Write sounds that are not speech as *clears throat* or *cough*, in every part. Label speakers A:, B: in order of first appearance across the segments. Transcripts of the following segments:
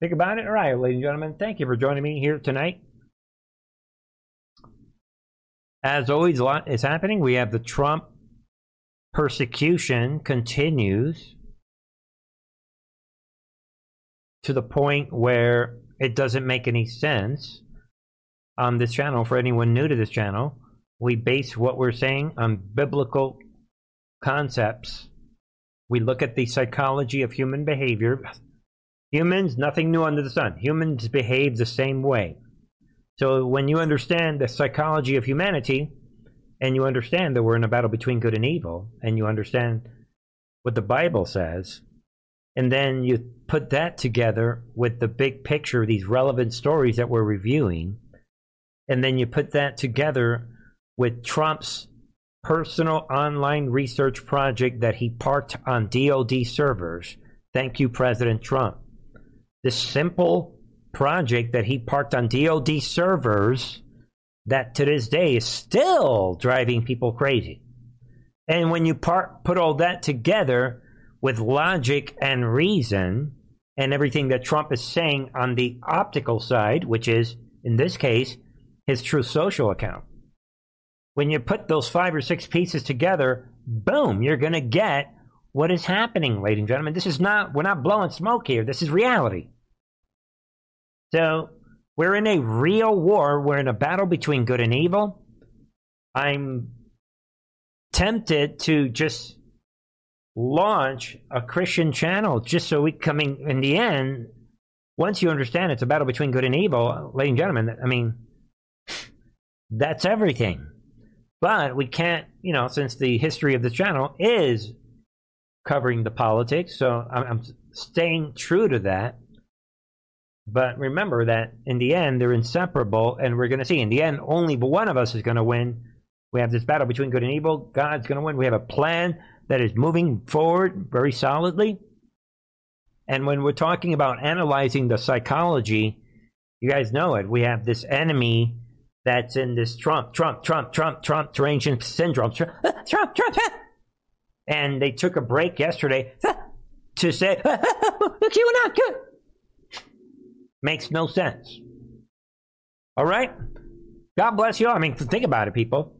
A: Think about it. All right, ladies and gentlemen, thank you for joining me here tonight. As always, a lot is happening. We have the Trump persecution continues to the point where it doesn't make any sense on this channel. For anyone new to this channel, we base what we're saying on biblical concepts. We look at the psychology of human behavior. Humans, nothing new under the sun. Humans behave the same way. So when you understand the psychology of humanity, and you understand that we're in a battle between good and evil, and you understand what the Bible says, and then you put that together with the big picture, these relevant stories that we're reviewing, and then you put that together with Trump's personal online research project that he parked on DoD servers. Thank you, President Trump. This simple project that he parked on DoD servers that to this day is still driving people crazy. And when you part, put all that together with logic and reason and everything that Trump is saying on the optical side, which is, in this case, his Truth Social account, when you put those five or six pieces together, boom, you're going to get what is happening, ladies and gentlemen. This is not, we're not blowing smoke here. This is reality. So we're in a real war. We're in a battle between good and evil. I'm tempted to just launch a Christian channel just so we coming in the end. Once you understand it's a battle between good and evil, ladies and gentlemen, I mean, that's everything. But we can't, you know, since the history of the channel is covering the politics, so I'm, I'm staying true to that. But remember that in the end, they're inseparable, and we're going to see in the end, only one of us is going to win. We have this battle between good and evil. God's going to win. We have a plan that is moving forward very solidly. And when we're talking about analyzing the psychology, you guys know it. We have this enemy that's in this Trump, Trump, Trump, Trump, Trump derangement syndrome. *laughs* Trump, Trump, Trump. And they took a break yesterday *laughs* to say, *laughs* look, you are not good. Makes no sense. All right? God bless you. I mean, think about it, people.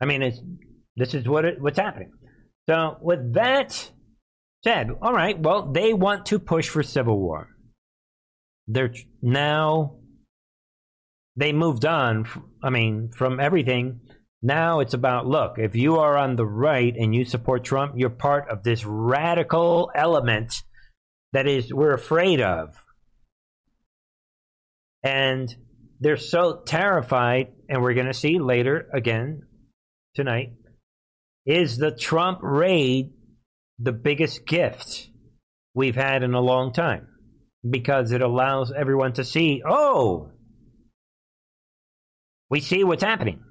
A: I mean, it's, this is what it, what's happening. So, with that said, all right, well, they want to push for civil war. They're now they moved on. I mean, from everything. Now it's about look, if you are on the right and you support Trump, you're part of this radical element that is we're afraid of. And they're so terrified, and we're going to see later again tonight. Is the Trump raid the biggest gift we've had in a long time? Because it allows everyone to see, oh, we see what's happening?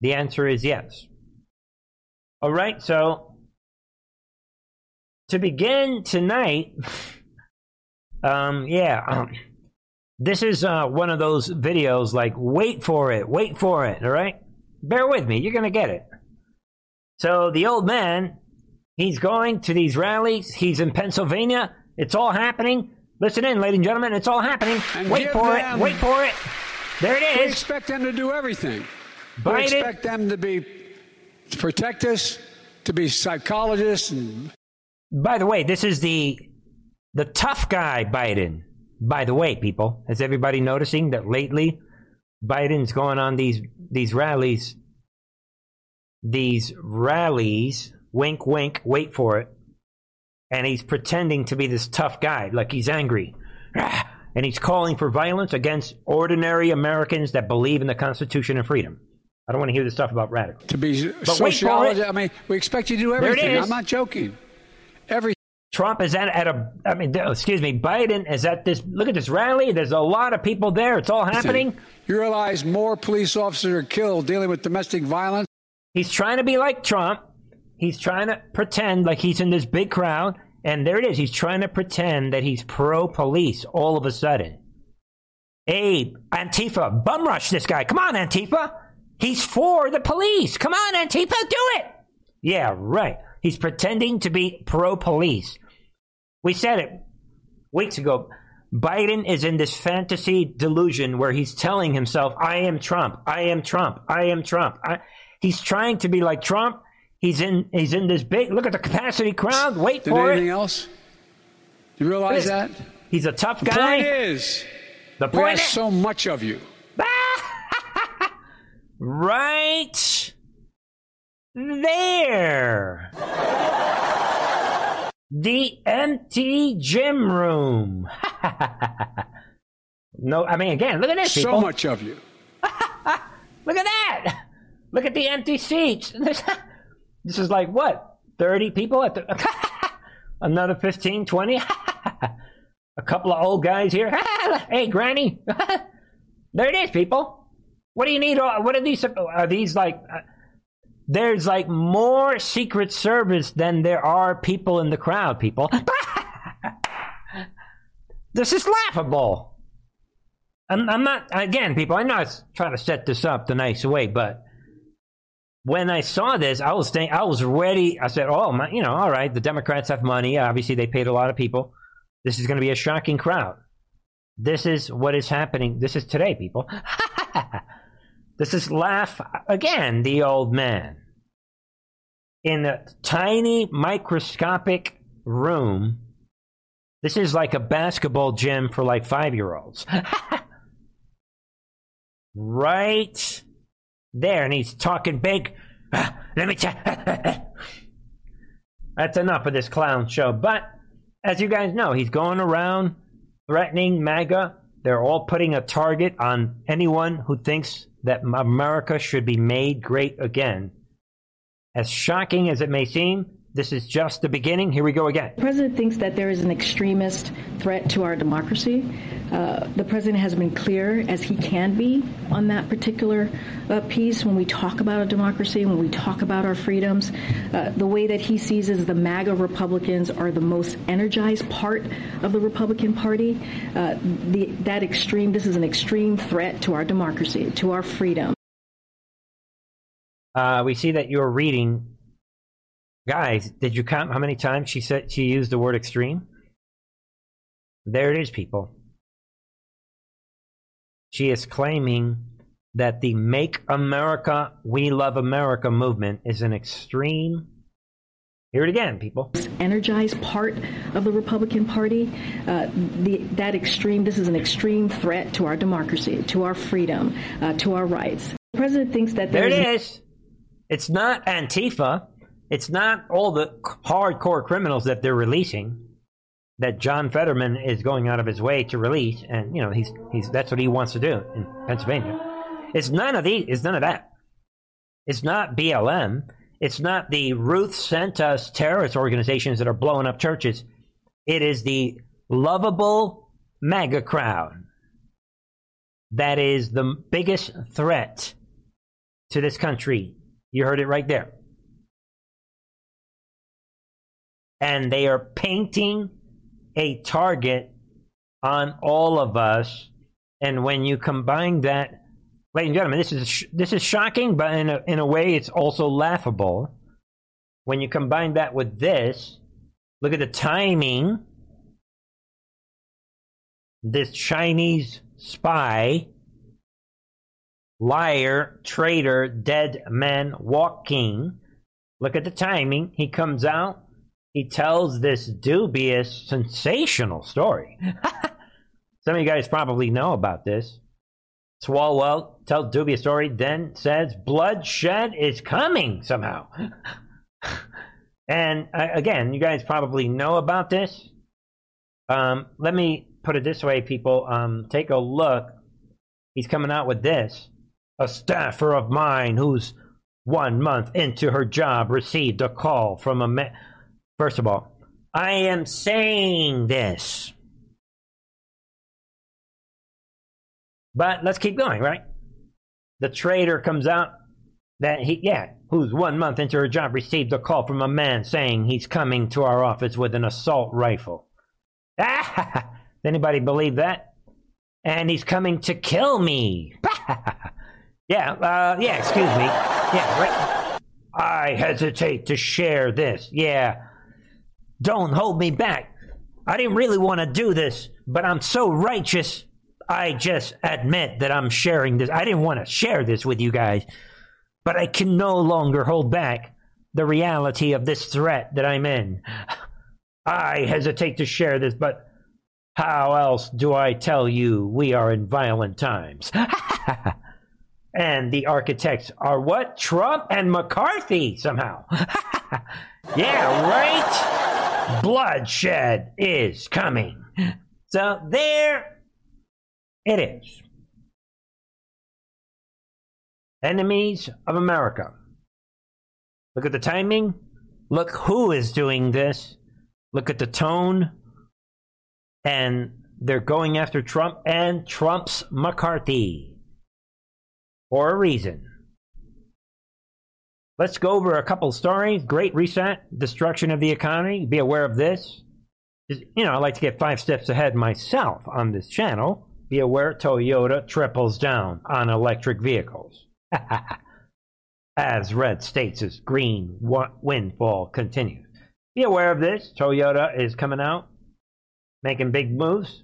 A: The answer is yes. All right, so to begin tonight, *laughs* um, yeah, um, this is uh, one of those videos like, wait for it, wait for it, all right? Bear with me, you're going to get it. So the old man, he's going to these rallies, he's in Pennsylvania, it's all happening. Listen in, ladies and gentlemen. It's all happening. And wait for it. Wait for it. There it is.
B: We expect them to do everything. Biden. We expect them to be to protect us, to be psychologists. And...
A: By the way, this is the the tough guy Biden. By the way, people, is everybody noticing that lately Biden's going on these these rallies? These rallies. Wink, wink. Wait for it and he's pretending to be this tough guy, like he's angry. *sighs* And he's calling for violence against ordinary Americans that believe in the Constitution and freedom. I don't want to hear this stuff about radical.
B: To be sociologist, I mean, we expect you to do everything. I'm not joking. Every
A: Trump is at, at a, I mean, excuse me, Biden is at this, look at this rally. There's a lot of people there. It's all happening.
B: You realize more police officers are killed dealing with domestic violence?
A: He's trying to be like Trump. He's trying to pretend like he's in this big crowd. And there it is. He's trying to pretend that he's pro police all of a sudden. Hey, Antifa, bum rush this guy. Come on, Antifa. He's for the police. Come on, Antifa, do it. Yeah, right. He's pretending to be pro police. We said it weeks ago. Biden is in this fantasy delusion where he's telling himself, I am Trump, I am Trump, I am Trump. I, he's trying to be like Trump. He's in he's in this big look at the capacity crowd. Wait
B: Did
A: for
B: anything
A: it.
B: else? Do you realize that?
A: He's a tough
B: The
A: guy.
B: point is,
A: the
B: we
A: point
B: ask
A: is,
B: so much of you. *laughs*
A: right there. The empty gym room. *laughs* no, I mean again, look at this.
B: So
A: people.
B: much of you. *laughs*
A: Look at that. Look at the empty seats. *laughs* This is like what? 30 people at the another 15, 20. A couple of old guys here. hey, granny. there it is, people. What do you need? What are these? Are these like uh, there's like more secret service than there are people in the crowd, people. *laughs* this is laughable. I'm, I'm not, again, people, I know I was trying to set this up the nice way, but when I saw this, I was think, I was ready. I said, oh, my, you know, all right, the Democrats have money. Obviously, they paid a lot of people. This is going to be a shocking crowd. This is what is happening. This is today, people. *laughs* this is laugh again, the old man. In a tiny microscopic room. This is like a basketball gym for like five year olds. *laughs* right there, and he's talking big. *sighs* Let me tell. *laughs* That's enough of this clown show. But as you guys know, he's going around threatening MAGA. They're all putting a target on anyone who thinks that America should be made great again. As shocking as it may seem, this is just the beginning. Here we go again.
C: The president thinks that there is an extremist threat to our democracy. Uh, the president has been clear, as he can be, on that particular uh, piece when we talk about a democracy, when we talk about our freedoms. Uh, the way that he sees is the MAGA Republicans are the most energized part of the Republican Party. Uh, the, that extreme, this is an extreme threat to our democracy, to our freedom.
A: Uh, we see that you're reading Guys, did you count how many times she said she used the word extreme? There it is, people. She is claiming that the Make America, We Love America movement is an extreme. Hear it again, people.
C: Energized part of the Republican Party. Uh, the, that extreme, this is an extreme threat to our democracy, to our freedom, uh, to our rights. The president thinks that
A: there it is. It's not Antifa. It's not all the hardcore criminals that they're releasing that John Fetterman is going out of his way to release, and you know he's he's that's what he wants to do in Pennsylvania. It's none of these. It's none of that. It's not BLM. It's not the Ruth sent us terrorist organizations that are blowing up churches. It is the lovable MAGA crowd that is the biggest threat to this country. You heard it right there. And they are painting a target on all of us. And when you combine that, ladies and gentlemen, this is this is shocking, but in a, in a way, it's also laughable. When you combine that with this, look at the timing. This Chinese spy, liar, traitor, dead man walking. Look at the timing. He comes out he tells this dubious, sensational story. *laughs* Some of you guys probably know about this. Swalwell tells dubious story, then says bloodshed is coming somehow. *laughs* and uh, again, you guys probably know about this. Um, let me put it this way, people. Um, take a look. He's coming out with this. A staffer of mine who's one month into her job received a call from a man. First of all, I am saying this. But let's keep going, right? The trader comes out that he, yeah, who's one month into her job, received a call from a man saying he's coming to our office with an assault rifle. Ah, *laughs* anybody believe that? And he's coming to kill me. *laughs* yeah, uh, yeah, excuse me. Yeah, right. I hesitate to share this. Yeah. Don't hold me back. I didn't really want to do this, but I'm so righteous. I just admit that I'm sharing this. I didn't want to share this with you guys, but I can no longer hold back the reality of this threat that I'm in. I hesitate to share this, but how else do I tell you we are in violent times? *laughs* and the architects are what? Trump and McCarthy somehow. *laughs* yeah, right? Bloodshed is coming. So there it is. Enemies of America. Look at the timing. Look who is doing this. Look at the tone. And they're going after Trump and Trump's McCarthy for a reason. Let's go over a couple stories. Great reset, destruction of the economy. Be aware of this. You know, I like to get five steps ahead myself on this channel. Be aware Toyota triples down on electric vehicles. *laughs* As Red States' as green windfall continues. Be aware of this. Toyota is coming out, making big moves,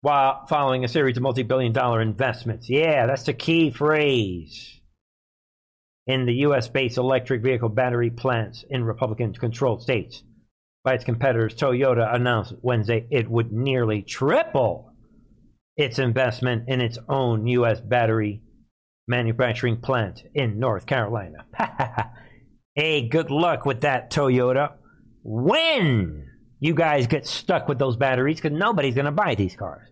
A: while following a series of multi billion dollar investments. Yeah, that's the key phrase. In the U.S. based electric vehicle battery plants in Republican controlled states by its competitors, Toyota announced Wednesday it would nearly triple its investment in its own U.S. battery manufacturing plant in North Carolina. *laughs* hey, good luck with that, Toyota. When you guys get stuck with those batteries, because nobody's going to buy these cars.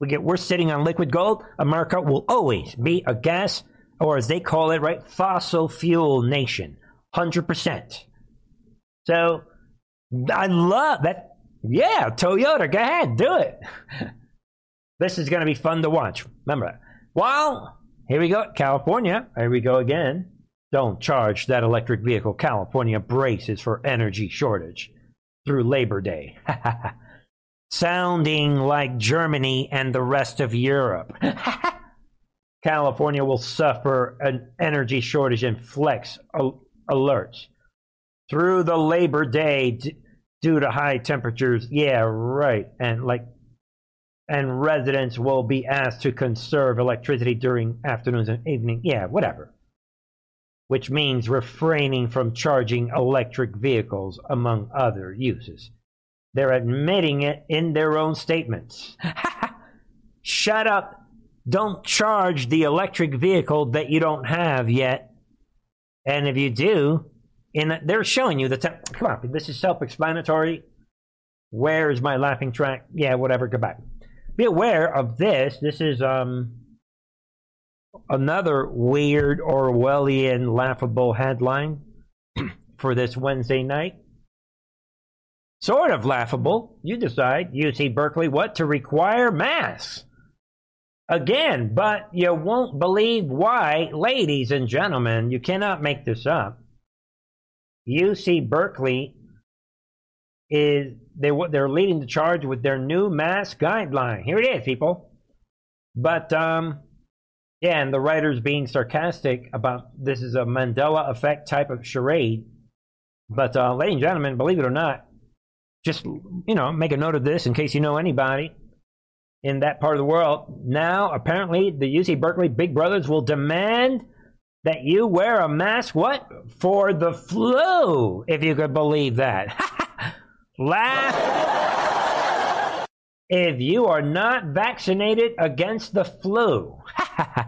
A: We get, we're sitting on liquid gold. America will always be a gas, or as they call it, right, fossil fuel nation, hundred percent. So I love that. Yeah, Toyota, go ahead, do it. *laughs* this is going to be fun to watch. Remember that. Well, here we go. California. Here we go again. Don't charge that electric vehicle. California braces for energy shortage through Labor Day. *laughs* Sounding like Germany and the rest of Europe. *laughs* California will suffer an energy shortage and flex alerts through the Labor Day d- due to high temperatures. Yeah, right. And like and residents will be asked to conserve electricity during afternoons and evening. Yeah, whatever. Which means refraining from charging electric vehicles, among other uses. They're admitting it in their own statements. *laughs* Shut up. Don't charge the electric vehicle that you don't have yet. And if you do, in they're showing you the time. Come on, this is self explanatory. Where is my laughing track? Yeah, whatever, go back be aware of this. This is um, another weird Orwellian laughable headline *clears throat* for this Wednesday night. Sort of laughable. You decide, UC Berkeley, what to require masks. Again, but you won't believe why, ladies and gentlemen, you cannot make this up. UC Berkeley is they they're leading the charge with their new mask guideline. Here it is, people. But um, yeah, and the writers being sarcastic about this is a Mandela effect type of charade. But uh, ladies and gentlemen, believe it or not, just you know, make a note of this in case you know anybody in that part of the world. Now, apparently, the UC Berkeley Big Brothers will demand that you wear a mask. What for the flu? If you could believe that. *laughs* Laugh if you are not vaccinated against the flu.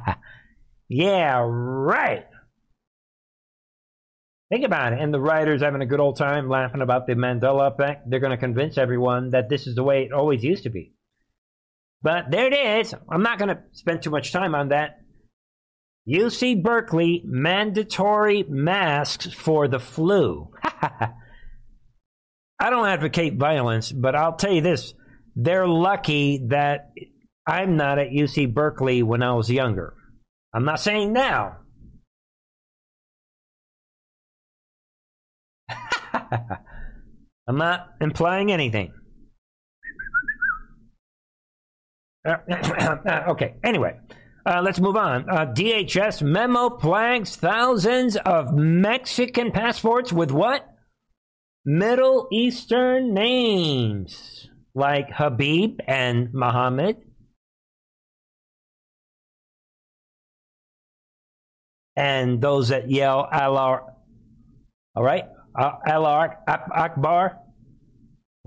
A: *laughs* yeah, right. Think about it. And the writers having a good old time laughing about the Mandela effect. They're going to convince everyone that this is the way it always used to be. But there it is. I'm not going to spend too much time on that. UC Berkeley mandatory masks for the flu. *laughs* I don't advocate violence, but I'll tell you this: they're lucky that I'm not at UC Berkeley when I was younger. I'm not saying now. *laughs* I'm not implying anything. *coughs* okay, anyway, Uh, let's move on. Uh, DHS memo flags thousands of Mexican passports with what? Middle Eastern names like Habib and Muhammad. And those that yell Allah, all right, uh, Allah Akbar.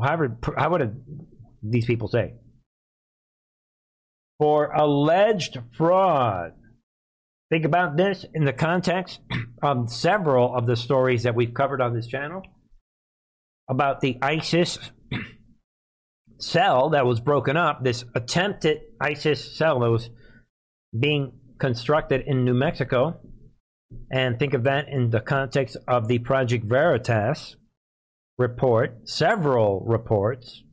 A: However, how would these people say? For alleged fraud. Think about this in the context *clears throat* of several of the stories that we've covered on this channel about the ISIS *clears throat* cell that was broken up, this attempted ISIS cell that was being constructed in New Mexico. And think of that in the context of the Project Veritas report, several reports.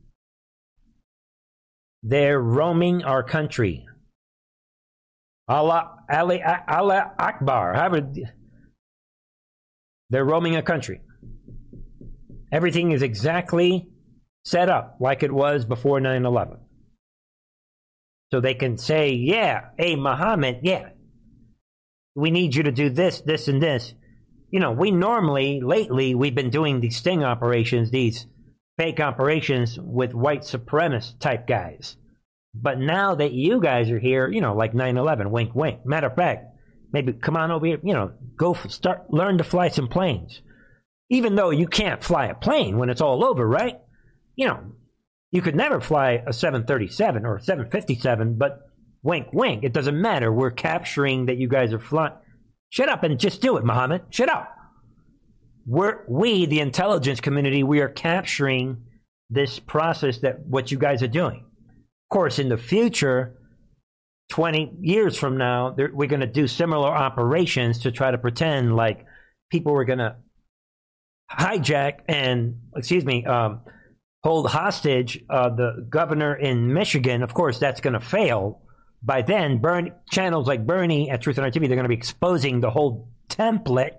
A: They're roaming our country. Allah, Ali, Allah Akbar. However, they're roaming a country. Everything is exactly set up like it was before 9 11. So they can say, yeah, hey, Muhammad, yeah, we need you to do this, this, and this. You know, we normally, lately, we've been doing these sting operations, these fake operations with white supremacist type guys. But now that you guys are here, you know, like 9 11, wink, wink. Matter of fact, maybe come on over here, you know, go start, learn to fly some planes. Even though you can't fly a plane when it's all over, right? You know, you could never fly a 737 or a 757, but wink, wink, it doesn't matter. We're capturing that you guys are flying. Shut up and just do it, Muhammad. Shut up. We're, we, the intelligence community, we are capturing this process that what you guys are doing. Of course, in the future, 20 years from now, we're going to do similar operations to try to pretend like people were going to hijack and, excuse me, um, hold hostage uh, the governor in Michigan. Of course, that's going to fail. By then, Burn, channels like Bernie at Truth and TV, they're going to be exposing the whole template.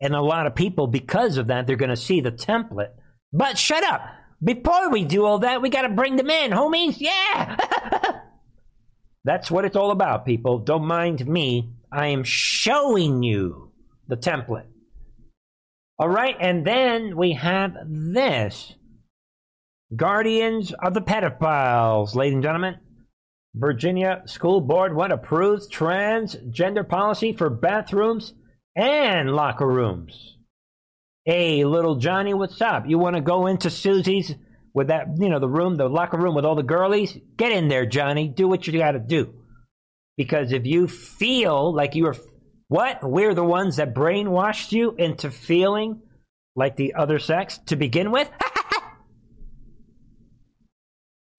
A: And a lot of people, because of that, they're going to see the template. But shut up. Before we do all that, we got to bring them in, homies. Yeah. *laughs* That's what it's all about, people. Don't mind me. I am showing you the template. All right, and then we have this Guardians of the Pedophiles, ladies and gentlemen. Virginia School Board what approves transgender policy for bathrooms and locker rooms. Hey, little Johnny, what's up? You want to go into Susie's with that, you know, the room, the locker room with all the girlies? Get in there, Johnny. Do what you got to do. Because if you feel like you are what? We're the ones that brainwashed you into feeling like the other sex to begin with? *laughs*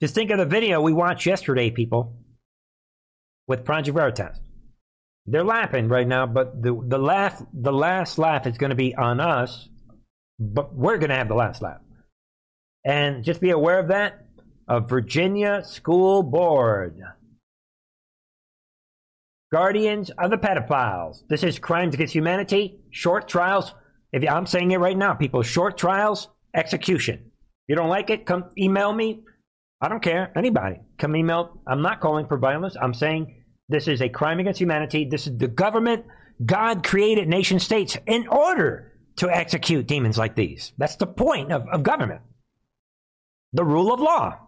A: Just think of the video we watched yesterday, people, with Project Veritas. They're laughing right now, but the, the laugh, the last laugh is going to be on us, but we're going to have the last laugh. And just be aware of that. A Virginia School Board Guardians of the Pedophiles. This is Crimes Against Humanity, short trials. If you, I'm saying it right now, people, short trials, execution. If you don't like it, come email me. I don't care. Anybody. Come email. I'm not calling for violence. I'm saying this is a crime against humanity. This is the government. God created nation states in order to execute demons like these. That's the point of, of government. The rule of law.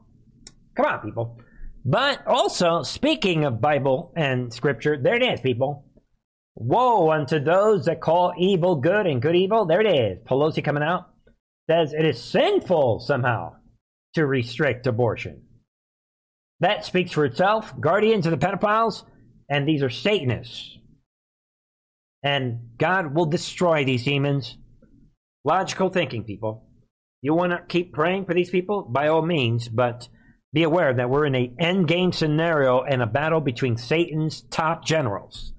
A: Come on, people. But also, speaking of Bible and Scripture, there it is, people. Woe unto those that call evil good and good evil. There it is. Pelosi coming out says it is sinful somehow to restrict abortion. That speaks for itself. Guardians of the pedophiles, and these are Satanists. And God will destroy these demons. Logical thinking, people. You want to keep praying for these people? By all means, but be aware that we're in a end game scenario and a battle between Satan's top generals.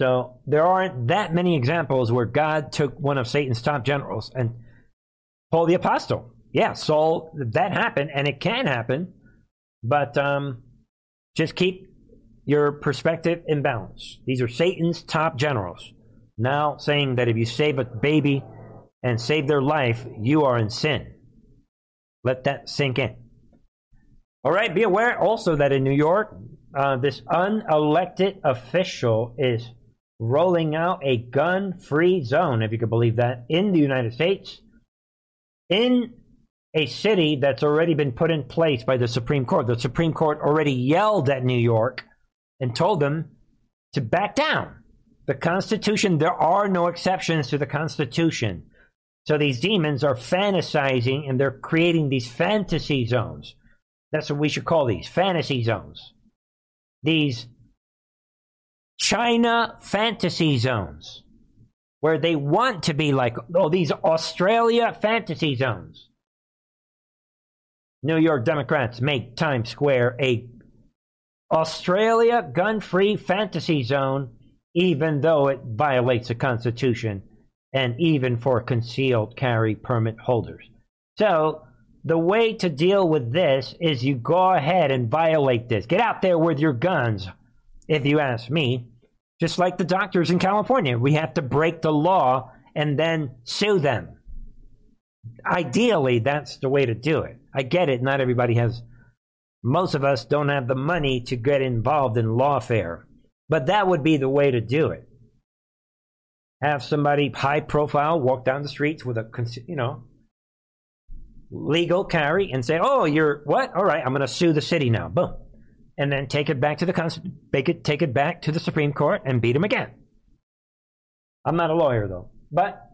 A: So there aren't that many examples where God took one of Satan's top generals and Paul the Apostle. Yeah, Saul, that happened and it can happen, but um, just keep your perspective in balance. These are Satan's top generals. Now saying that if you save a baby and save their life, you are in sin. Let that sink in. All right, be aware also that in New York, uh, this unelected official is rolling out a gun-free zone, if you could believe that, in the United States, in a city that's already been put in place by the Supreme Court. The Supreme Court already yelled at New York and told them to back down. The Constitution, there are no exceptions to the Constitution. So these demons are fantasizing and they're creating these fantasy zones. That's what we should call these fantasy zones. These China fantasy zones where they want to be like, oh, these Australia fantasy zones. New York Democrats make Times Square a Australia gun-free fantasy zone, even though it violates the Constitution and even for concealed carry permit holders. So the way to deal with this is you go ahead and violate this. Get out there with your guns, if you ask me. Just like the doctors in California, we have to break the law and then sue them. Ideally, that's the way to do it. I get it. Not everybody has, most of us don't have the money to get involved in lawfare. But that would be the way to do it. Have somebody high profile walk down the streets with a, you know, legal carry and say, "Oh, you're what? All right, I'm going to sue the city now." Boom, and then take it back to the make it take it back to the Supreme Court and beat him again. I'm not a lawyer though, but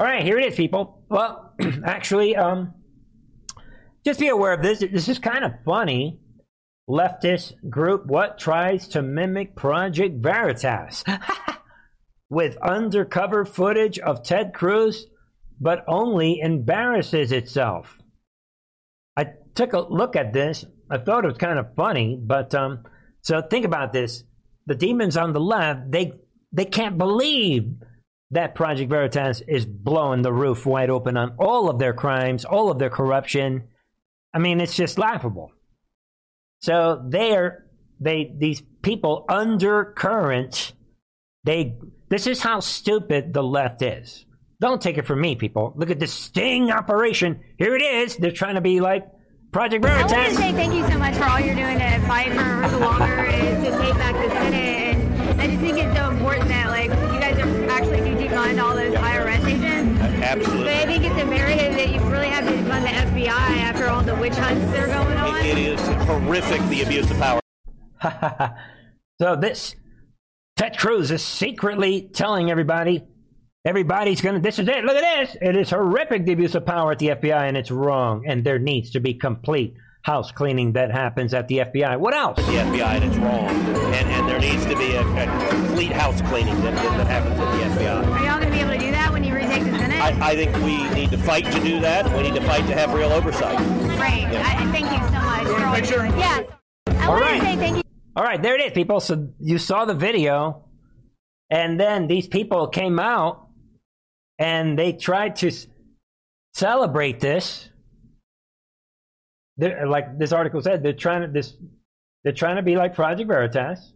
A: all right, here it is, people. Well, *clears throat* actually, um, just be aware of this. This is kind of funny. Leftist group what tries to mimic Project Veritas *laughs* with undercover footage of Ted Cruz but only embarrasses itself. I took a look at this. I thought it was kind of funny, but um, so think about this: the demons on the left, they they can't believe that Project Veritas is blowing the roof wide open on all of their crimes, all of their corruption. I mean, it's just laughable. So they're they these people undercurrent. They this is how stupid the left is. Don't take it from me, people. Look at this sting operation. Here it is. They're trying to be like Project Veritas.
D: I want to say thank you so much for all you're doing to fight for the longer and to take back the Senate. And I just think it's so important that like defund all those IRS agents.
E: Absolutely.
D: But I think it's imperative that you really have to defund the FBI after all the witch hunts that are going on.
E: It is horrific the abuse of power. *laughs*
A: so this Ted Cruz is secretly telling everybody Everybody's going to, this is it. Look at this. It is horrific, the abuse of power at the FBI, and it's wrong. And there needs to be complete house cleaning that happens at the FBI. What else?
E: The FBI, and it's wrong. And, and there needs to be a, a complete house cleaning that, that, happens at the FBI.
D: Are y'all going to be able to do that when you retake the Senate?
E: I, I, think we need to fight to do that. We need to fight to have real oversight.
D: Great. Yeah. I, thank you so much.
E: You make sure?
D: Yes. I
A: All
D: want
A: right.
D: to say thank you.
A: All right, there it is, people. So you saw the video, and then these people came out and they tried to celebrate this. They're, like this article said, they're trying to this, they're trying to be like Project Veritas,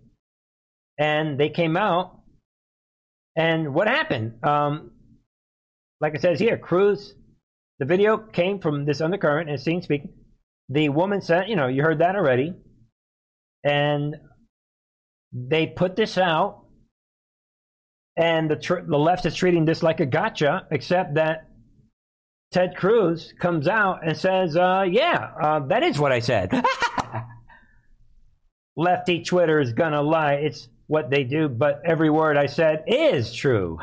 A: and they came out. And what happened? Um, like it says here, Cruz. The video came from this undercurrent and seen speaking. The woman said, "You know, you heard that already," and they put this out and the tr- the left is treating this like a gotcha, except that Ted Cruz comes out and says, uh, "Yeah, uh, that is what I said." *laughs* Lefty Twitter is gonna lie. It's what they do, but every word I said is true.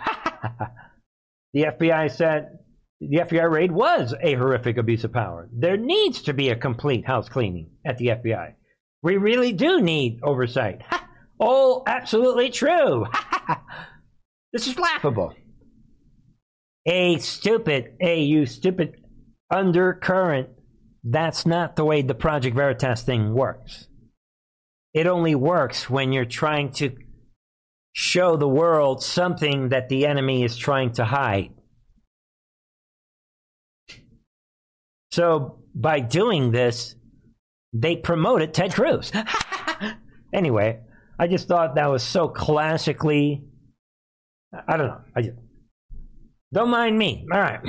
A: *laughs* the FBI said the FBI raid was a horrific abuse of power. There needs to be a complete house cleaning at the FBI. We really do need oversight. *laughs* oh, absolutely true. This is laughable. A stupid, a you stupid undercurrent. That's not the way the Project Veritas thing works. It only works when you're trying to show the world something that the enemy is trying to hide. So by doing this, they promoted Ted Cruz. *laughs* anyway, I just thought that was so classically I don't know. I just, don't mind me. All right.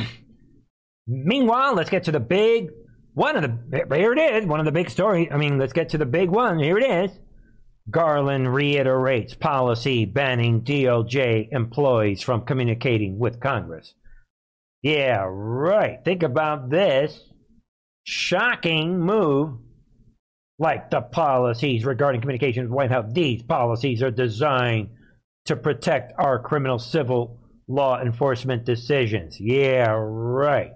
A: Meanwhile, let's get to the big one of the. Here it is. One of the big stories. I mean, let's get to the big one. Here it is. Garland reiterates policy banning DOJ employees from communicating with Congress. Yeah, right. Think about this shocking move like the policies regarding communications with White House. These policies are designed to protect our criminal civil law enforcement decisions. Yeah, right.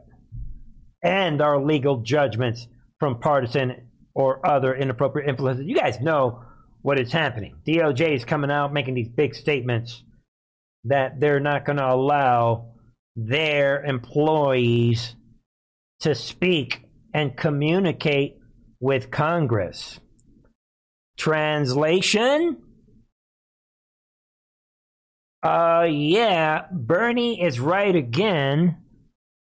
A: And our legal judgments from partisan or other inappropriate influences. You guys know what is happening. DOJ is coming out making these big statements that they're not going to allow their employees to speak and communicate with Congress. Translation? Uh, yeah, Bernie is right again,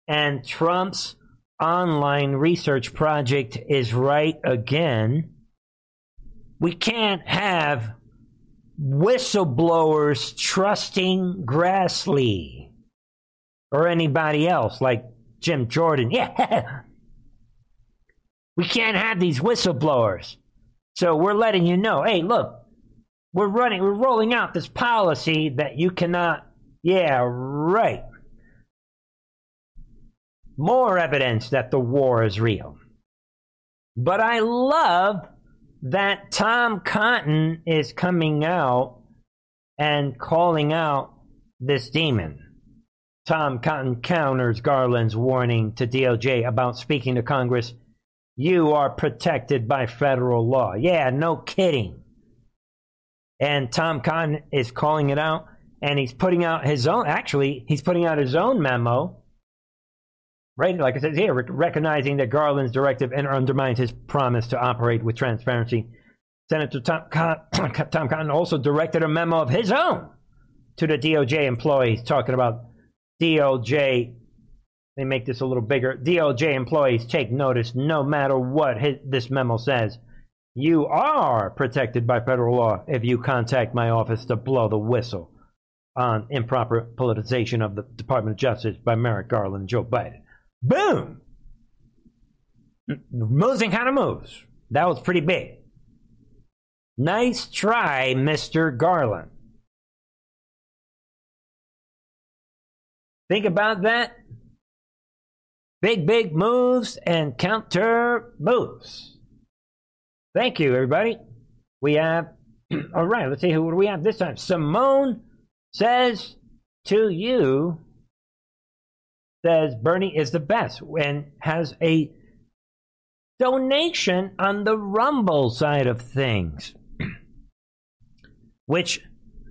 A: and Trump's online research project is right again. We can't have whistleblowers trusting Grassley or anybody else like Jim Jordan. *laughs* Yeah. We can't have these whistleblowers. So we're letting you know hey, look, we're running, we're rolling out this policy that you cannot. Yeah, right. More evidence that the war is real. But I love that Tom Cotton is coming out and calling out this demon. Tom Cotton counters Garland's warning to DOJ about speaking to Congress. You are protected by federal law. Yeah, no kidding. And Tom Cotton is calling it out, and he's putting out his own. Actually, he's putting out his own memo. Right, like I said here, recognizing that Garland's directive undermines his promise to operate with transparency. Senator Tom, Cotton, *coughs* Tom Cotton also directed a memo of his own to the DOJ employees, talking about DOJ. They make this a little bigger. DOJ employees take notice no matter what his, this memo says. You are protected by federal law if you contact my office to blow the whistle on improper politicization of the Department of Justice by Merrick Garland and Joe Biden. Boom! Moving kind of moves. That was pretty big. Nice try, Mr. Garland. Think about that. Big, big moves and counter moves. Thank you, everybody. We have, *clears throat* all right, let's see who we have this time. Simone says to you, says Bernie is the best and has a donation on the Rumble side of things, *clears throat* which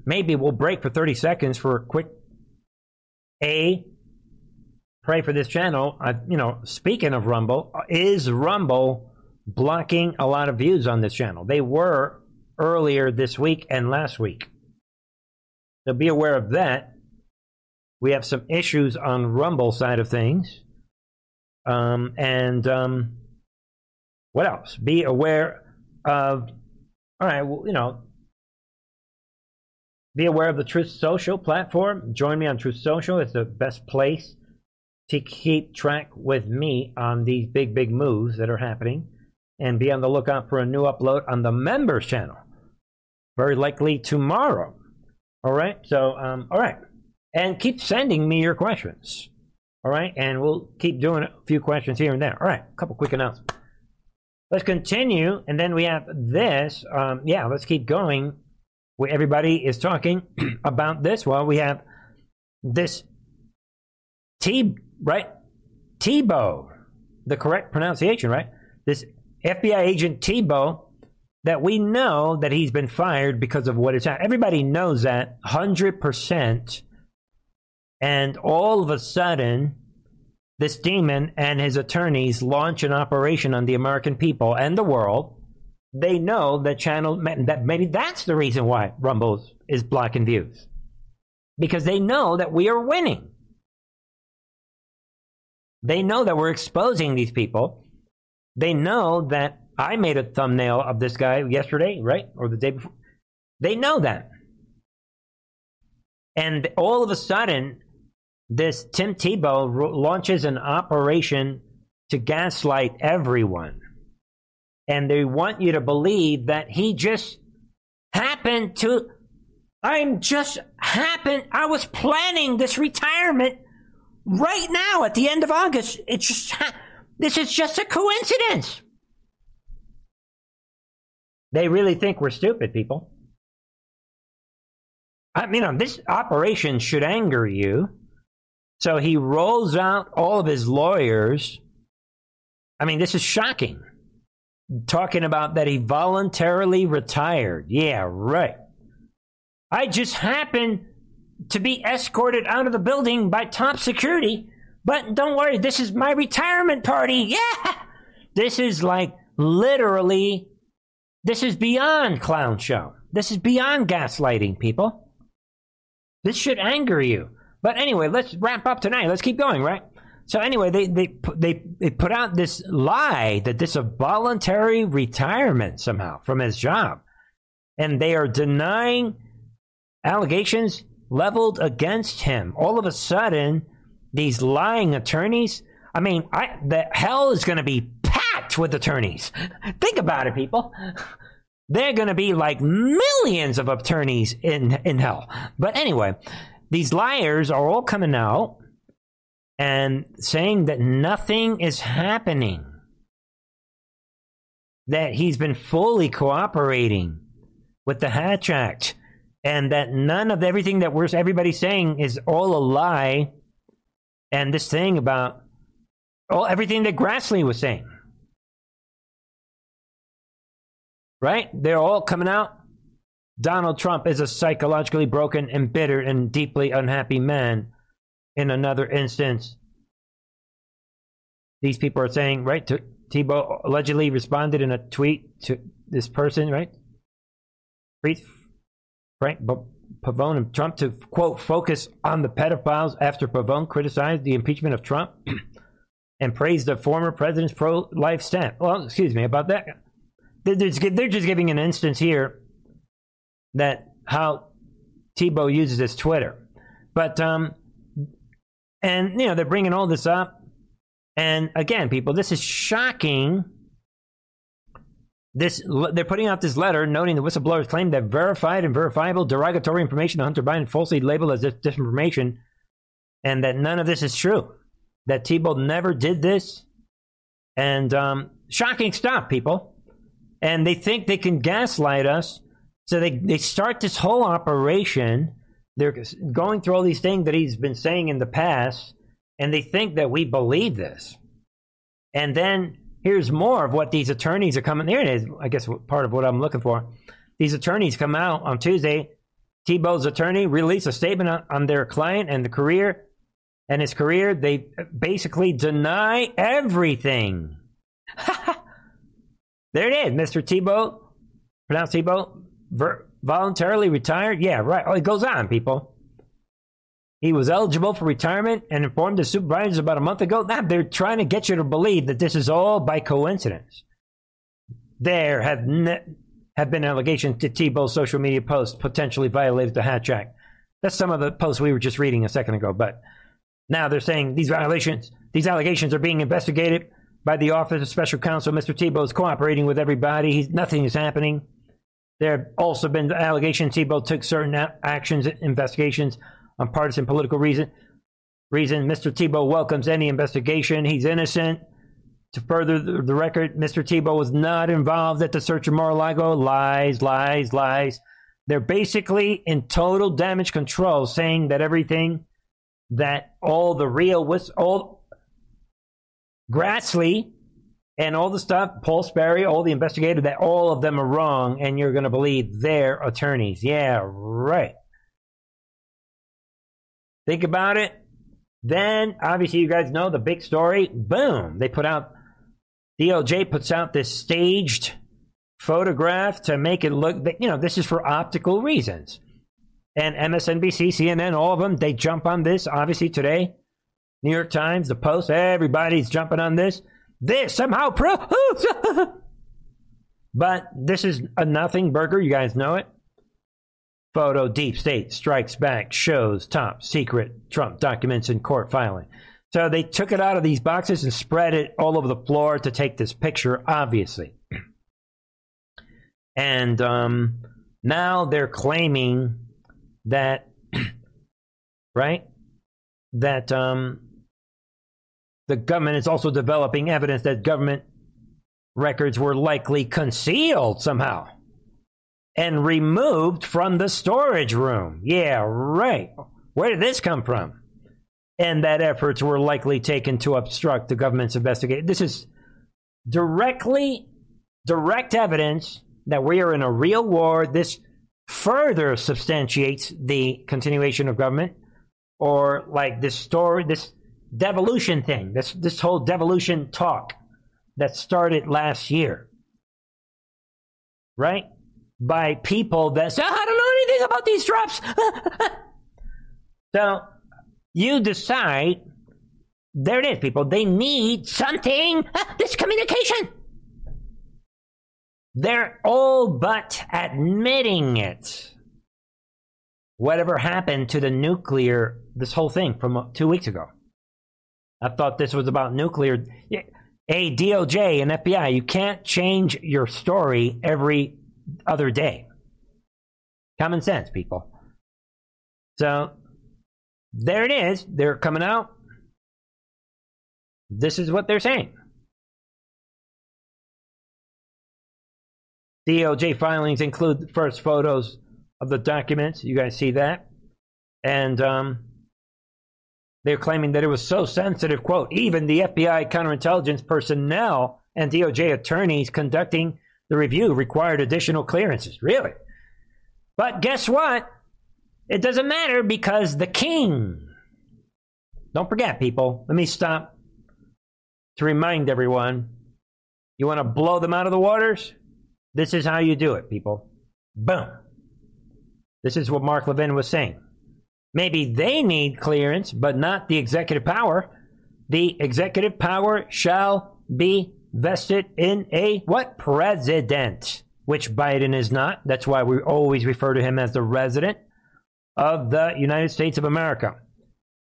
A: maybe we'll break for 30 seconds for a quick A. Pray for this channel. Uh, you know, speaking of Rumble, is Rumble blocking a lot of views on this channel. They were earlier this week and last week. So be aware of that. We have some issues on Rumble side of things. Um, and um, what else? Be aware of, all right, well, you know, be aware of the Truth Social platform. Join me on Truth Social. It's the best place to keep track with me on these big, big moves that are happening and be on the lookout for a new upload on the members channel. Very likely tomorrow. All right. So, um, all right. And keep sending me your questions. All right. And we'll keep doing a few questions here and there. All right. A couple quick announcements. Let's continue. And then we have this. Um, yeah, let's keep going. Where everybody is talking *clears throat* about this. Well, we have this T, right? Thibault, the correct pronunciation, right? This FBI agent Thibault that we know that he's been fired because of what happening. Everybody knows that 100%. And all of a sudden, this demon and his attorneys launch an operation on the American people and the world. They know that channel that maybe that's the reason why Rumbles is blocking views. Because they know that we are winning. They know that we're exposing these people they know that I made a thumbnail of this guy yesterday, right? Or the day before. They know that. And all of a sudden, this Tim Thibault launches an operation to gaslight everyone. And they want you to believe that he just happened to. I'm just happened. I was planning this retirement right now at the end of August. It just. This is just a coincidence. They really think we're stupid, people. I mean, this operation should anger you. So he rolls out all of his lawyers. I mean, this is shocking. Talking about that he voluntarily retired. Yeah, right. I just happened to be escorted out of the building by top security, but don't worry, this is my retirement party. Yeah! This is like literally, this is beyond clown show. This is beyond gaslighting, people. This should anger you. But anyway, let's wrap up tonight. Let's keep going, right? So anyway, they they they they put out this lie that this is a voluntary retirement somehow from his job, and they are denying allegations leveled against him. All of a sudden, these lying attorneys. I mean, I, the hell is going to be packed with attorneys. *laughs* Think about it, people. *laughs* They're going to be like millions of attorneys in in hell. But anyway, these liars are all coming out and saying that nothing is happening. That he's been fully cooperating with the Hatch Act and that none of everything that we're everybody's saying is all a lie and this thing about all everything that Grassley was saying. Right? They're all coming out. Donald Trump is a psychologically broken, embittered, and deeply unhappy man in another instance. These people are saying, right? To, Thibault allegedly responded in a tweet to this person, right? Frank Pavone and Trump to quote focus on the pedophiles after Pavone criticized the impeachment of Trump *clears throat* and praised the former president's pro-life stance. Well, excuse me about that. They're just, giving an instance here that how Thibault uses his Twitter, but um, and, you know, they're bringing all this up. And again, people, this is shocking. This they're putting out this letter noting the whistleblowers claim that verified and verifiable derogatory information on Hunter Biden falsely labeled as disinformation, and that none of this is true. That Thibault never did this, and um, shocking stuff, people. And they think they can gaslight us, so they they start this whole operation they're going through all these things that he's been saying in the past, and they think that we believe this. And then here's more of what these attorneys are coming. Here it is, I guess, part of what I'm looking for. These attorneys come out on Tuesday. Thibault's attorney released a statement on, on their client and the career and his career. They basically deny everything. *laughs* there it is, Mr. Thibault. Pronounced Thibault. Ver- voluntarily retired? Yeah, right. Oh, it goes on, people. He was eligible for retirement and informed the supervisors about a month ago. Now they're trying to get you to believe that this is all by coincidence. There have ne- have been allegations to Thibault's social media posts potentially violated the Hatch Act. That's some of the posts we were just reading a second ago. But now they're saying these violations, these allegations are being investigated by the Office of Special Counsel. Mr. Thibault is cooperating with everybody. He's, nothing is happening. There have also been allegations Thibault took certain actions, investigations on partisan political reason. Reason Mr. Thibault welcomes any investigation. He's innocent. To further the, record, Mr. Thibault was not involved at the search of Mar-a-Lago. Lies, lies, lies. They're basically in total damage control, saying that everything that all the real was all Grassley and all the stuff, Paul Sperry, all the investigators, that all of them are wrong, and you're going to believe their attorneys. Yeah, right. Think about it. Then, obviously, you guys know the big story. Boom! They put out DOJ puts out this staged photograph to make it look. That, you know, this is for optical reasons. And MSNBC, CNN, all of them, they jump on this. Obviously, today, New York Times, the Post, everybody's jumping on this this somehow pro. *laughs* but this is a nothing burger. You guys know it. Photo Deep State strikes back, shows top secret Trump documents in court filing. So they took it out of these boxes and spread it all over the floor to take this picture, obviously. And um, Now they're claiming that, *clears throat* right? That um, the government is also developing evidence that government records were likely concealed somehow and removed from the storage room. Yeah, right. Where did this come from? And that efforts were likely taken to obstruct the government's investigation. This is directly direct evidence that we are in a real war. This further substantiates the continuation of government or like this story, this devolution thing, this, this whole devolution talk that started last year. Right? By people that say, I don't know anything about these drops. *laughs* so you decide, there it is, people. They need something. *laughs* This communication. They're all but admitting it. Whatever happened to the nuclear, this whole thing from two weeks ago? I thought this was about nuclear. A DOJ and FBI, you can't change your story every other day. Common sense, people. So there it is. They're coming out. This is what they're saying. DOJ filings include first photos of the documents. You guys see that? And um, they're claiming that it was so sensitive, quote, even the FBI counterintelligence personnel and DOJ attorneys conducting the review required additional clearances. Really? But guess what? It doesn't matter because the king. Don't forget, people. Let me stop to remind everyone. You want to blow them out of the waters? This is how you do it, people. Boom. This is what Mark Levin was saying. Maybe they need clearance, but not the executive power. The executive power shall be vested in a what? President, which Biden is not. That's why we always refer to him as the resident of the United States of America.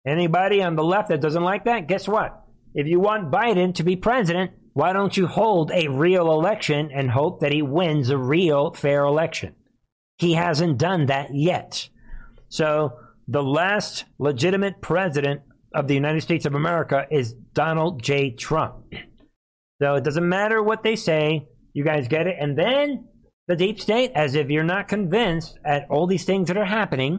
A: Anybody on the left that doesn't like that, guess what? If you want Biden to be president, why don't you hold a real election and hope that he wins a real fair election? He hasn't done that yet. So, the last legitimate president of the United States of America is Donald J. Trump. So, it doesn't matter what they say, you guys get it. And then the deep state, as if you're not convinced at all these things that are happening,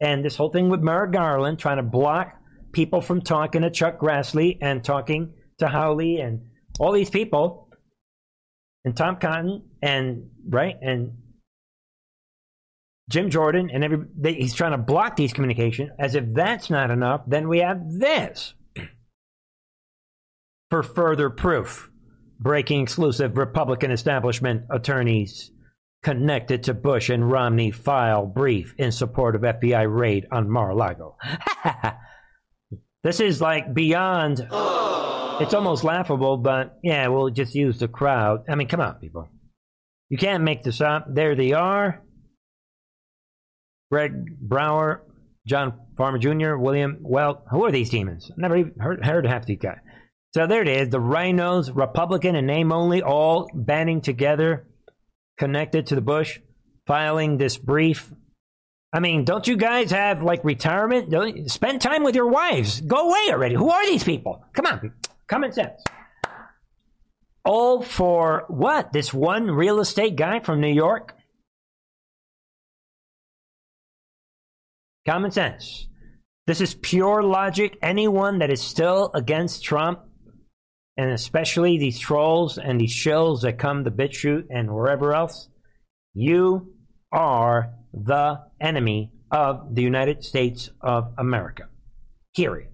A: and this whole thing with Merrick Garland trying to block people from talking to Chuck Grassley and talking to Hawley and all these people and Tom Cotton and right and Jim Jordan and every they, he's trying to block these communications as if that's not enough then we have this for further proof breaking exclusive Republican establishment attorneys connected to Bush and Romney file brief in support of FBI raid on Mar-a-Lago. *laughs* this is like beyond it's almost laughable, but yeah, we'll just use the crowd. I mean, come on, people. You can't make this up. There they are. Greg Brower, John Farmer Jr., William. Well, who are these demons? I've never even heard, heard half these guys. So there it is. The RINOs, Republican and name only, all banding together, connected to the Bush, filing this brief. I mean, don't you guys have like retirement? Don't, spend time with your wives. Go away already. Who are these people? Come on. Common sense. All for what? This one real estate guy from New York? Common sense. This is pure logic. Anyone that is still against Trump, and especially these trolls and these shills that come to BitChute and wherever else, you are the enemy of the United States of America. Period.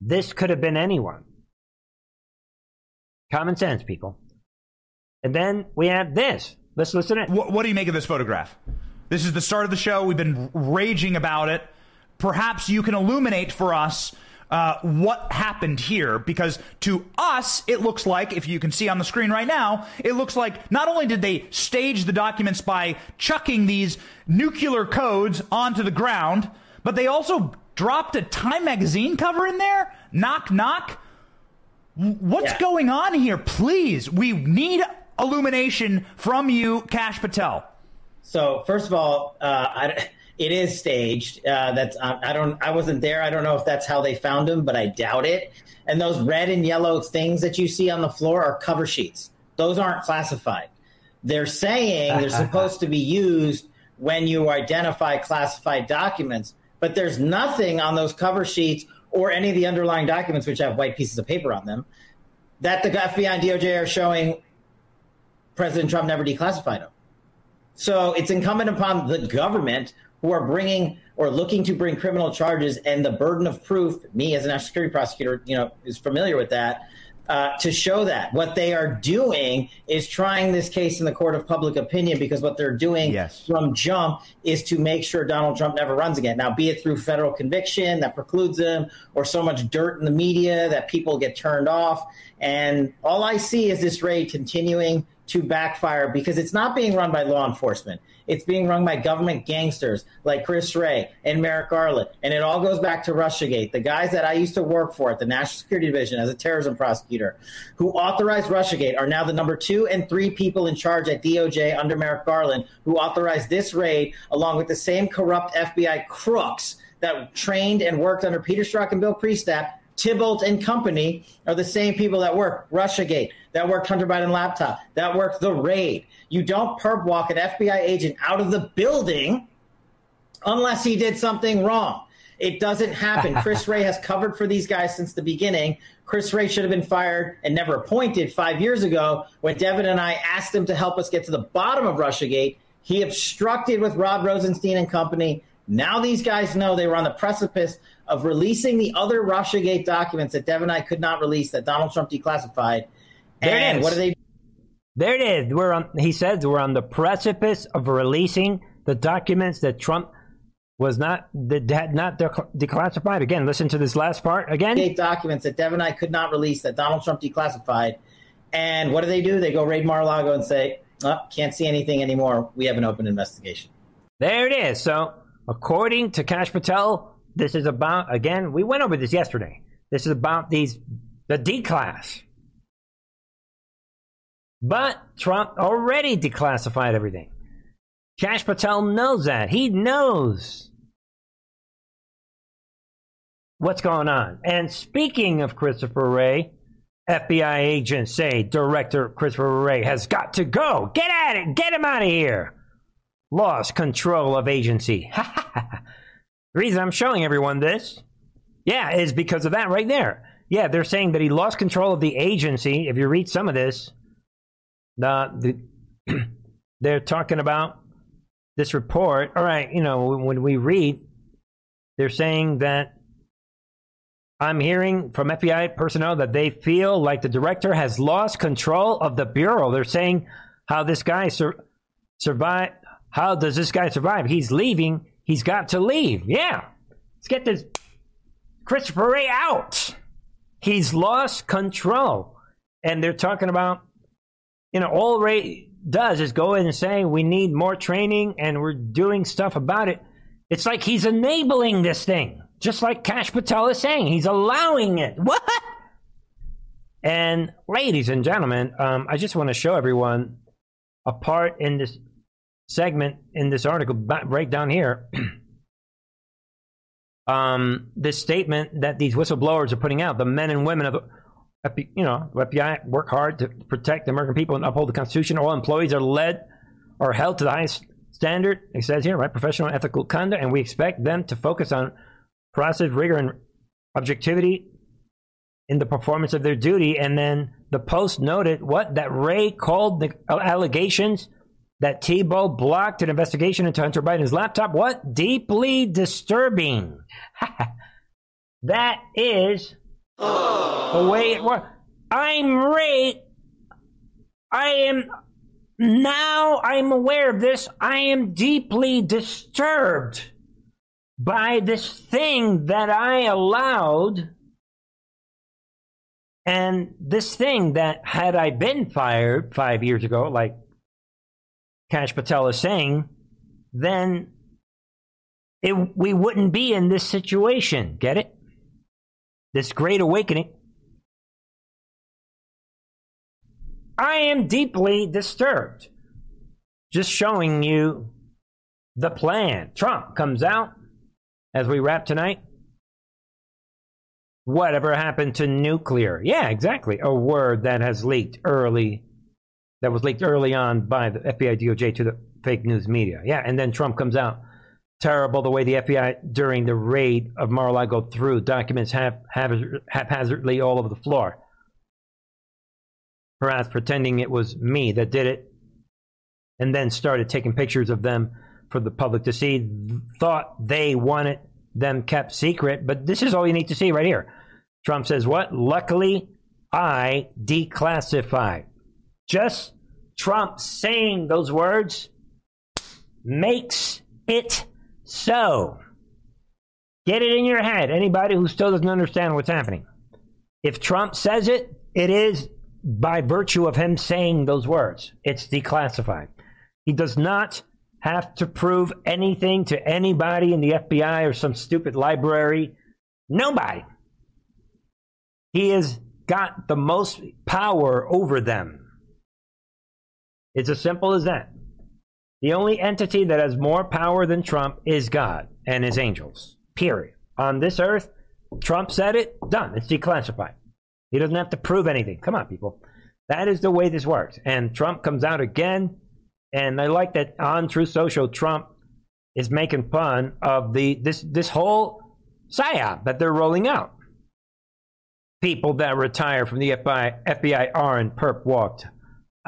A: This could have been anyone. Common sense, people. And then we have this. Let's listen to
F: What, what do you make of this photograph? This is the start of the show. We've been raging about it. Perhaps you can illuminate for us uh, what happened here because to us it looks like if you can see on the screen right now it looks like not only did they stage the documents by chucking these nuclear codes onto the ground but they also dropped a Time magazine cover in there? Knock, knock. What's yeah. going on here? Please, we need illumination from you, Kash Patel.
G: So first of all, uh, I, it is staged. Uh, that's uh, I don't I wasn't there. I don't know if that's how they found him, but I doubt it. And those red and yellow things that you see on the floor are cover sheets. Those aren't classified. They're saying they're *laughs* supposed to be used when you identify classified documents, but there's nothing on those cover sheets or any of the underlying documents which have white pieces of paper on them that the FBI and DOJ are showing President Trump never declassified them. So it's incumbent upon the government who are bringing or looking to bring criminal charges and the burden of proof. Me as a national security prosecutor, you know, is familiar with that. Uh, to show that what they are doing is trying this case in the court of public opinion because what they're doing
F: yes.
G: from jump is to make sure Donald Trump never runs again. Now, be it through federal conviction that precludes him or so much dirt in the media that people get turned off. And all I see is this raid continuing to backfire because it's not being run by law enforcement. It's being run by government gangsters like Chris Wray and Merrick Garland. And it all goes back to Russiagate, the guys that I used to work for at the National Security Division as a terrorism prosecutor who authorized Russiagate are now the number two and three people in charge at DOJ under Merrick Garland who authorized this raid along with the same corrupt FBI crooks that trained and worked under Peter Strzok and Bill Priestap Thibault and company are the same people that work Russiagate, that worked Hunter Biden laptop, that worked the raid. You don't perp walk an FBI agent out of the building unless he did something wrong. It doesn't happen. *laughs* Chris Wray has covered for these guys since the beginning. Chris Wray should have been fired and never appointed five years ago when Devin and I asked him to help us get to the bottom of Russiagate. He obstructed with Rod Rosenstein and company. Now these guys know they were on the precipice of releasing the other Russiagate documents that Devin and I could not release that Donald Trump declassified.
A: There
G: and
A: it is.
G: what are they?
A: There it is. We're on. He says we're on the precipice of releasing the documents that Trump was not that had not de- declassified. Again, listen to this last part again.
G: Eight documents that Devin and I could not release that Donald Trump declassified. And what do they do? They go raid Mar-a-Lago and say, oh, "Can't see anything anymore. We have an open investigation."
A: There it is. So, according to Kash Patel, this is about again. We went over this yesterday. This is about these the D class. But Trump already declassified everything. Kash Patel knows that. He knows what's going on. And speaking of Christopher Wray, FBI agents say Director Christopher Wray has got to go. Get at it. Get him out of here. Lost control of agency. *laughs* the reason I'm showing everyone this, yeah, is because of that right there. Yeah, they're saying that he lost control of the agency. If you read some of this, the, the *clears throat* they're talking about this report. All right, you know, when we read, they're saying that I'm hearing from FBI personnel that they feel like the director has lost control of the bureau. They're saying how this guy sur- survived. How does this guy survive? He's leaving. He's got to leave. Yeah, let's get this Christopher Wray out. He's lost control, and they're talking about you know, all Wray does is go in and say we need more training and we're doing stuff about it. It's like he's enabling this thing, just like Kash Patel is saying. He's allowing it. What? And ladies and gentlemen, um, I just want to show everyone a part in this segment in this article right down here. *clears throat* um, this statement that these whistleblowers are putting out, the men and women of you know, FBI work hard to protect the American people and uphold the Constitution. All employees are led are held to the highest standard. It says here, right, professional ethical conduct, and we expect them to focus on process, rigor, and objectivity in the performance of their duty. And then the Post noted what that Wray called the allegations that Thibault blocked an investigation into Hunter Biden's laptop. What deeply disturbing. *laughs* that is Oh. the way it works. I'm Wray. I am now I'm aware of this. I am deeply disturbed by this thing that I allowed. And this thing that had I been fired five years ago, like Kash Patel is saying, then it, we wouldn't be in this situation. Get it? This great awakening. I am deeply disturbed. Just showing you the plan. Trump comes out as we wrap tonight. Whatever happened to nuclear? Yeah, exactly. A word that has leaked early, that was leaked early on by the FBI DOJ to the fake news media. Yeah, and then Trump comes out. Terrible the way the FBI during the raid of Mar-a-Lago threw documents haphazardly all over the floor. Perhaps pretending it was me that did it, and then started taking pictures of them for the public to see. Thought they wanted them kept secret, but this is all you need to see right here. Trump says, What? Luckily, I declassified. Just Trump saying those words makes it so. Get it in your head, anybody who still doesn't understand what's happening. If Trump says it, it is by virtue of him saying those words. It's declassified. He does not have to prove anything to anybody in the FBI or some stupid library. Nobody. He has got the most power over them. It's as simple as that. The only entity that has more power than Trump is God and his angels. Period. On this earth, Trump said it, done. It's declassified. He doesn't have to prove anything. Come on, people. That is the way this works. And Trump comes out again, and I like that on Truth Social, Trump is making fun of the this this whole psyop that they're rolling out. People that retire from the FBI, FBI are in perp walked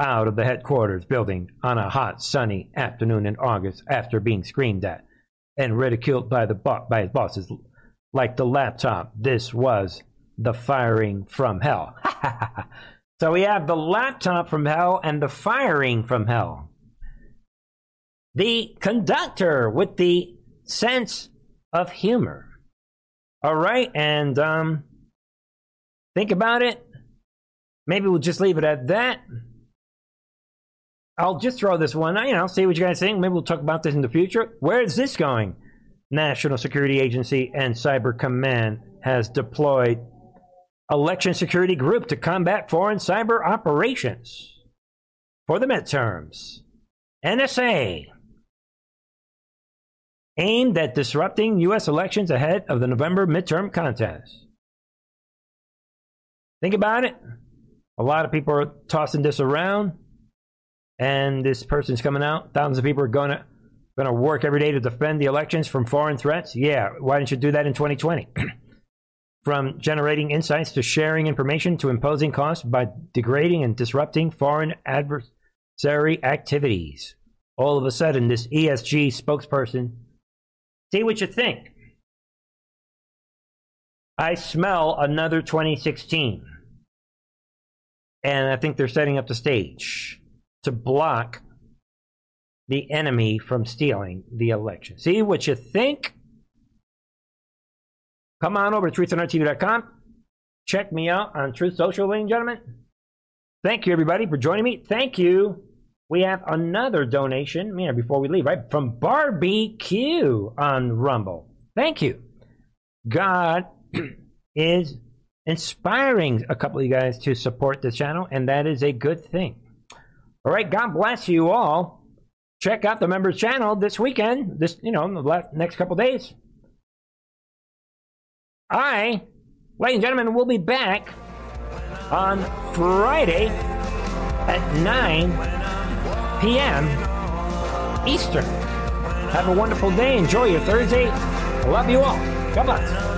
A: out of the headquarters building on a hot, sunny afternoon in August after being screamed at and ridiculed by the bo- by his bosses like the laptop. This was the firing from hell. *laughs* so we have the laptop from hell and the firing from hell. The conductor with the sense of humor. All right, and um, think about it. Maybe we'll just leave it at that. I'll just throw this one. You know, see what you guys think. Maybe we'll talk about this in the future. Where is this going? National Security Agency and Cyber Command has deployed election security group to combat foreign cyber operations for the midterms. NSA aimed at disrupting U.S. elections ahead of the November midterm contest. Think about it. A lot of people are tossing this around, and this person's coming out. Thousands of people are going to going to work every day to defend the elections from foreign threats. Yeah, why didn't you do that in 2020? *clears throat* From generating insights to sharing information to imposing costs by degrading and disrupting foreign adversary activities. All of a sudden, this ESG spokesperson, see what you think. I smell another 2016. And I think they're setting up the stage to block the enemy from stealing the election. See what you think? Come on over to truthandrtv.com. Check me out on Truth Social, ladies and gentlemen. Thank you, everybody, for joining me. Thank you. We have another donation, know, before we leave, right? From Barbie Q on Rumble. Thank you. God *clears throat* is inspiring a couple of you guys to support this channel, and that is a good thing. All right, God bless you all. Check out the members channel this weekend, this, you know, in the next couple days. I, ladies and gentlemen, will be back on Friday at 9 p.m. Eastern. Have a wonderful day. Enjoy your Thursday. Love you all. God bless.